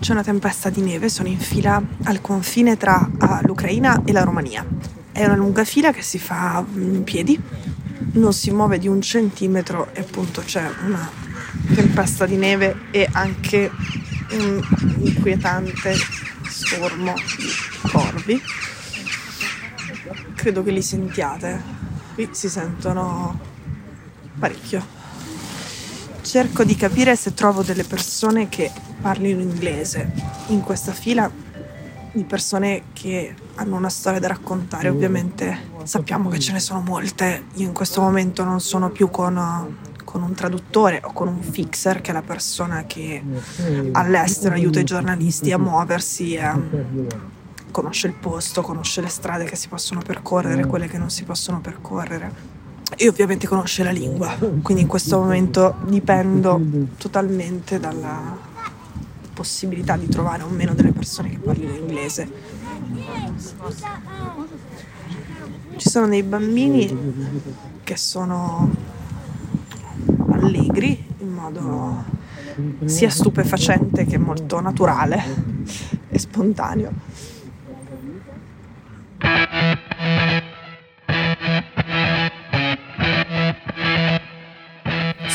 C'è una tempesta di neve, sono in fila al confine tra uh, l'Ucraina e la Romania. È una lunga fila che si fa in piedi, non si muove di un centimetro e appunto c'è una tempesta di neve e anche un inquietante stormo di corvi. Credo che li sentiate, qui si sentono parecchio cerco di capire se trovo delle persone che parlino inglese in questa fila di persone che hanno una storia da raccontare. Ovviamente sappiamo che ce ne sono molte. Io in questo momento non sono più con, con un traduttore o con un fixer, che è la persona che all'estero aiuta i giornalisti a muoversi. A, conosce il posto, conosce le strade che si possono percorrere, quelle che non si possono percorrere e ovviamente conosce la lingua, quindi in questo momento dipendo totalmente dalla possibilità di trovare o meno delle persone che parlino inglese. Ci sono dei bambini che sono allegri in modo sia stupefacente che molto naturale e spontaneo.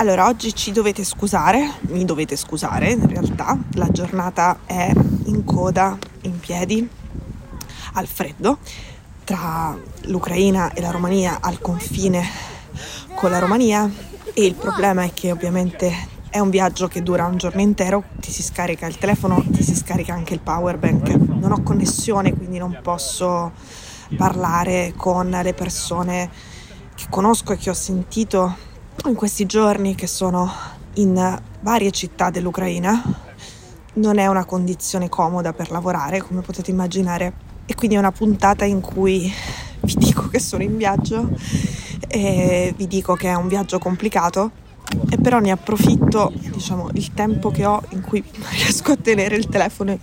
Allora, oggi ci dovete scusare, mi dovete scusare in realtà, la giornata è in coda, in piedi, al freddo, tra l'Ucraina e la Romania al confine con la Romania. E il problema è che ovviamente è un viaggio che dura un giorno intero, ti si scarica il telefono, ti si scarica anche il power bank, non ho connessione quindi non posso parlare con le persone che conosco e che ho sentito in questi giorni che sono in varie città dell'Ucraina non è una condizione comoda per lavorare, come potete immaginare, e quindi è una puntata in cui vi dico che sono in viaggio e vi dico che è un viaggio complicato e però ne approfitto, diciamo, il tempo che ho in cui riesco a tenere il telefono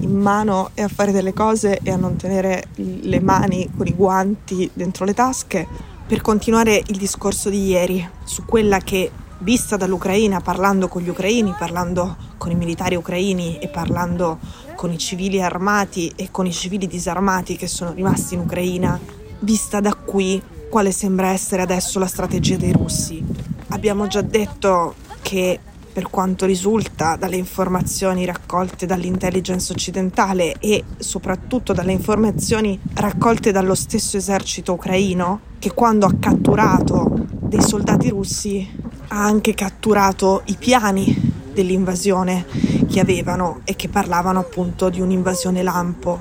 in mano e a fare delle cose e a non tenere le mani con i guanti dentro le tasche per continuare il discorso di ieri su quella che, vista dall'Ucraina, parlando con gli ucraini, parlando con i militari ucraini e parlando con i civili armati e con i civili disarmati che sono rimasti in Ucraina, vista da qui quale sembra essere adesso la strategia dei russi. Abbiamo già detto che per quanto risulta dalle informazioni raccolte dall'intelligence occidentale e soprattutto dalle informazioni raccolte dallo stesso esercito ucraino, che quando ha catturato dei soldati russi ha anche catturato i piani dell'invasione che avevano e che parlavano appunto di un'invasione lampo.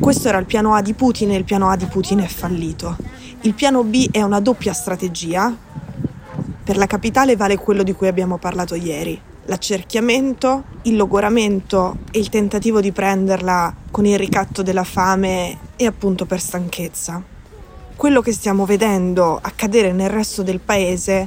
Questo era il piano A di Putin e il piano A di Putin è fallito. Il piano B è una doppia strategia per la capitale vale quello di cui abbiamo parlato ieri, l'accerchiamento, il logoramento e il tentativo di prenderla con il ricatto della fame e appunto per stanchezza. Quello che stiamo vedendo accadere nel resto del paese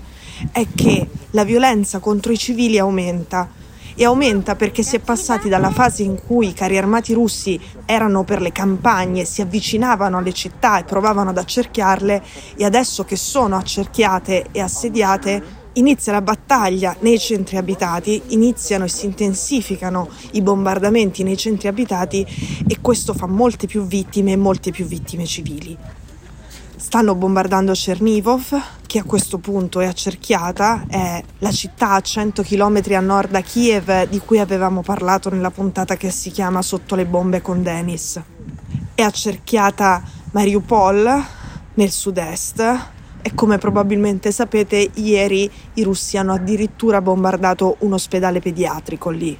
è che la violenza contro i civili aumenta e aumenta perché si è passati dalla fase in cui i carri armati russi erano per le campagne, si avvicinavano alle città e provavano ad accerchiarle e adesso che sono accerchiate e assediate inizia la battaglia nei centri abitati, iniziano e si intensificano i bombardamenti nei centri abitati e questo fa molte più vittime e molte più vittime civili. Stanno bombardando Chernivov, che a questo punto è accerchiata, è la città a 100 km a nord da Kiev di cui avevamo parlato nella puntata che si chiama Sotto le bombe con Denis. È accerchiata Mariupol nel sud-est e come probabilmente sapete ieri i russi hanno addirittura bombardato un ospedale pediatrico lì.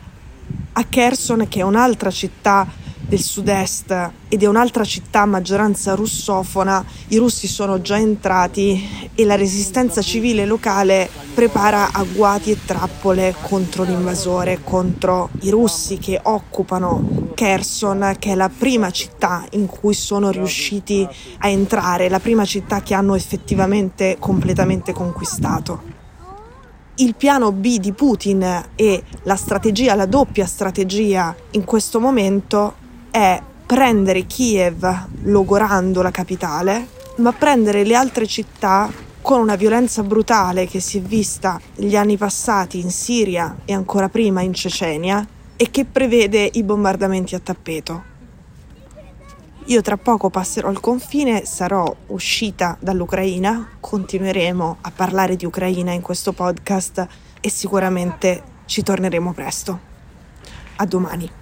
A Kherson, che è un'altra città del sud-est ed è un'altra città a maggioranza russofona, i russi sono già entrati e la resistenza civile locale prepara agguati e trappole contro l'invasore, contro i russi che occupano Kherson, che è la prima città in cui sono riusciti a entrare, la prima città che hanno effettivamente completamente conquistato. Il piano B di Putin e la strategia, la doppia strategia in questo momento è prendere Kiev logorando la capitale, ma prendere le altre città con una violenza brutale che si è vista negli anni passati in Siria e ancora prima in Cecenia e che prevede i bombardamenti a tappeto. Io tra poco passerò il confine, sarò uscita dall'Ucraina, continueremo a parlare di Ucraina in questo podcast e sicuramente ci torneremo presto. A domani.